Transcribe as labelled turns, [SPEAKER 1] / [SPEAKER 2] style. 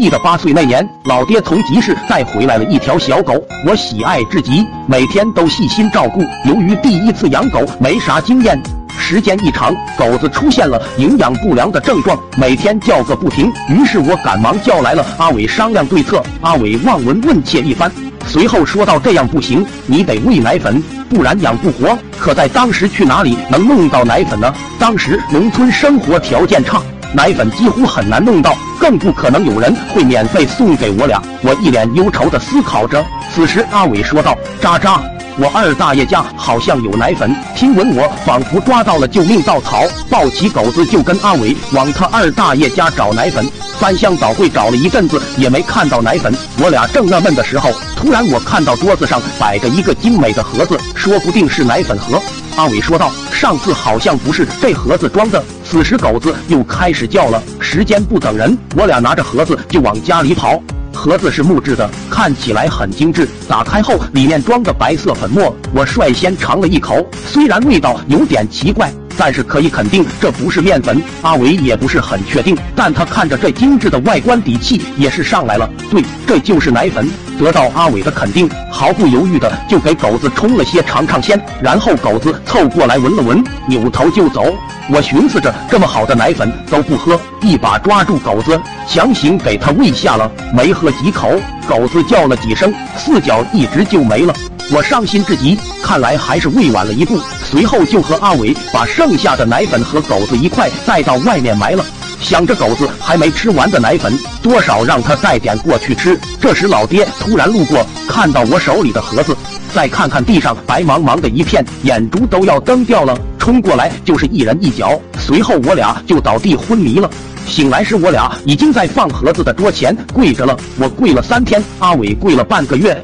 [SPEAKER 1] 记得八岁那年，老爹从集市带回来了一条小狗，我喜爱至极，每天都细心照顾。由于第一次养狗，没啥经验，时间一长，狗子出现了营养不良的症状，每天叫个不停。于是我赶忙叫来了阿伟商量对策。阿伟望闻问切一番，随后说道：“这样不行，你得喂奶粉，不然养不活。”可在当时去哪里能弄到奶粉呢？当时农村生活条件差。奶粉几乎很难弄到，更不可能有人会免费送给我俩。我一脸忧愁的思考着。此时，阿伟说道：“渣渣，我二大爷家好像有奶粉。”听闻我仿佛抓到了救命稻草，抱起狗子就跟阿伟往他二大爷家找奶粉。翻箱倒柜找了一阵子，也没看到奶粉。我俩正纳闷的时候，突然我看到桌子上摆着一个精美的盒子，说不定是奶粉盒。阿伟说道：“上次好像不是这盒子装的。”此时狗子又开始叫了。时间不等人，我俩拿着盒子就往家里跑。盒子是木质的，看起来很精致。打开后，里面装的白色粉末。我率先尝了一口，虽然味道有点奇怪，但是可以肯定这不是面粉。阿伟也不是很确定，但他看着这精致的外观，底气也是上来了。对，这就是奶粉。得到阿伟的肯定，毫不犹豫的就给狗子冲了些尝尝鲜。然后狗子凑过来闻了闻，扭头就走。我寻思着，这么好的奶粉都不喝，一把抓住狗子，强行给他喂下了。没喝几口，狗子叫了几声，四脚一直就没了。我伤心至极，看来还是喂晚了一步。随后就和阿伟把剩下的奶粉和狗子一块带到外面埋了。想着狗子还没吃完的奶粉，多少让他带点过去吃。这时老爹突然路过，看到我手里的盒子，再看看地上白茫茫的一片，眼珠都要瞪掉了。冲过来就是一人一脚，随后我俩就倒地昏迷了。醒来时，我俩已经在放盒子的桌前跪着了。我跪了三天，阿伟跪了半个月。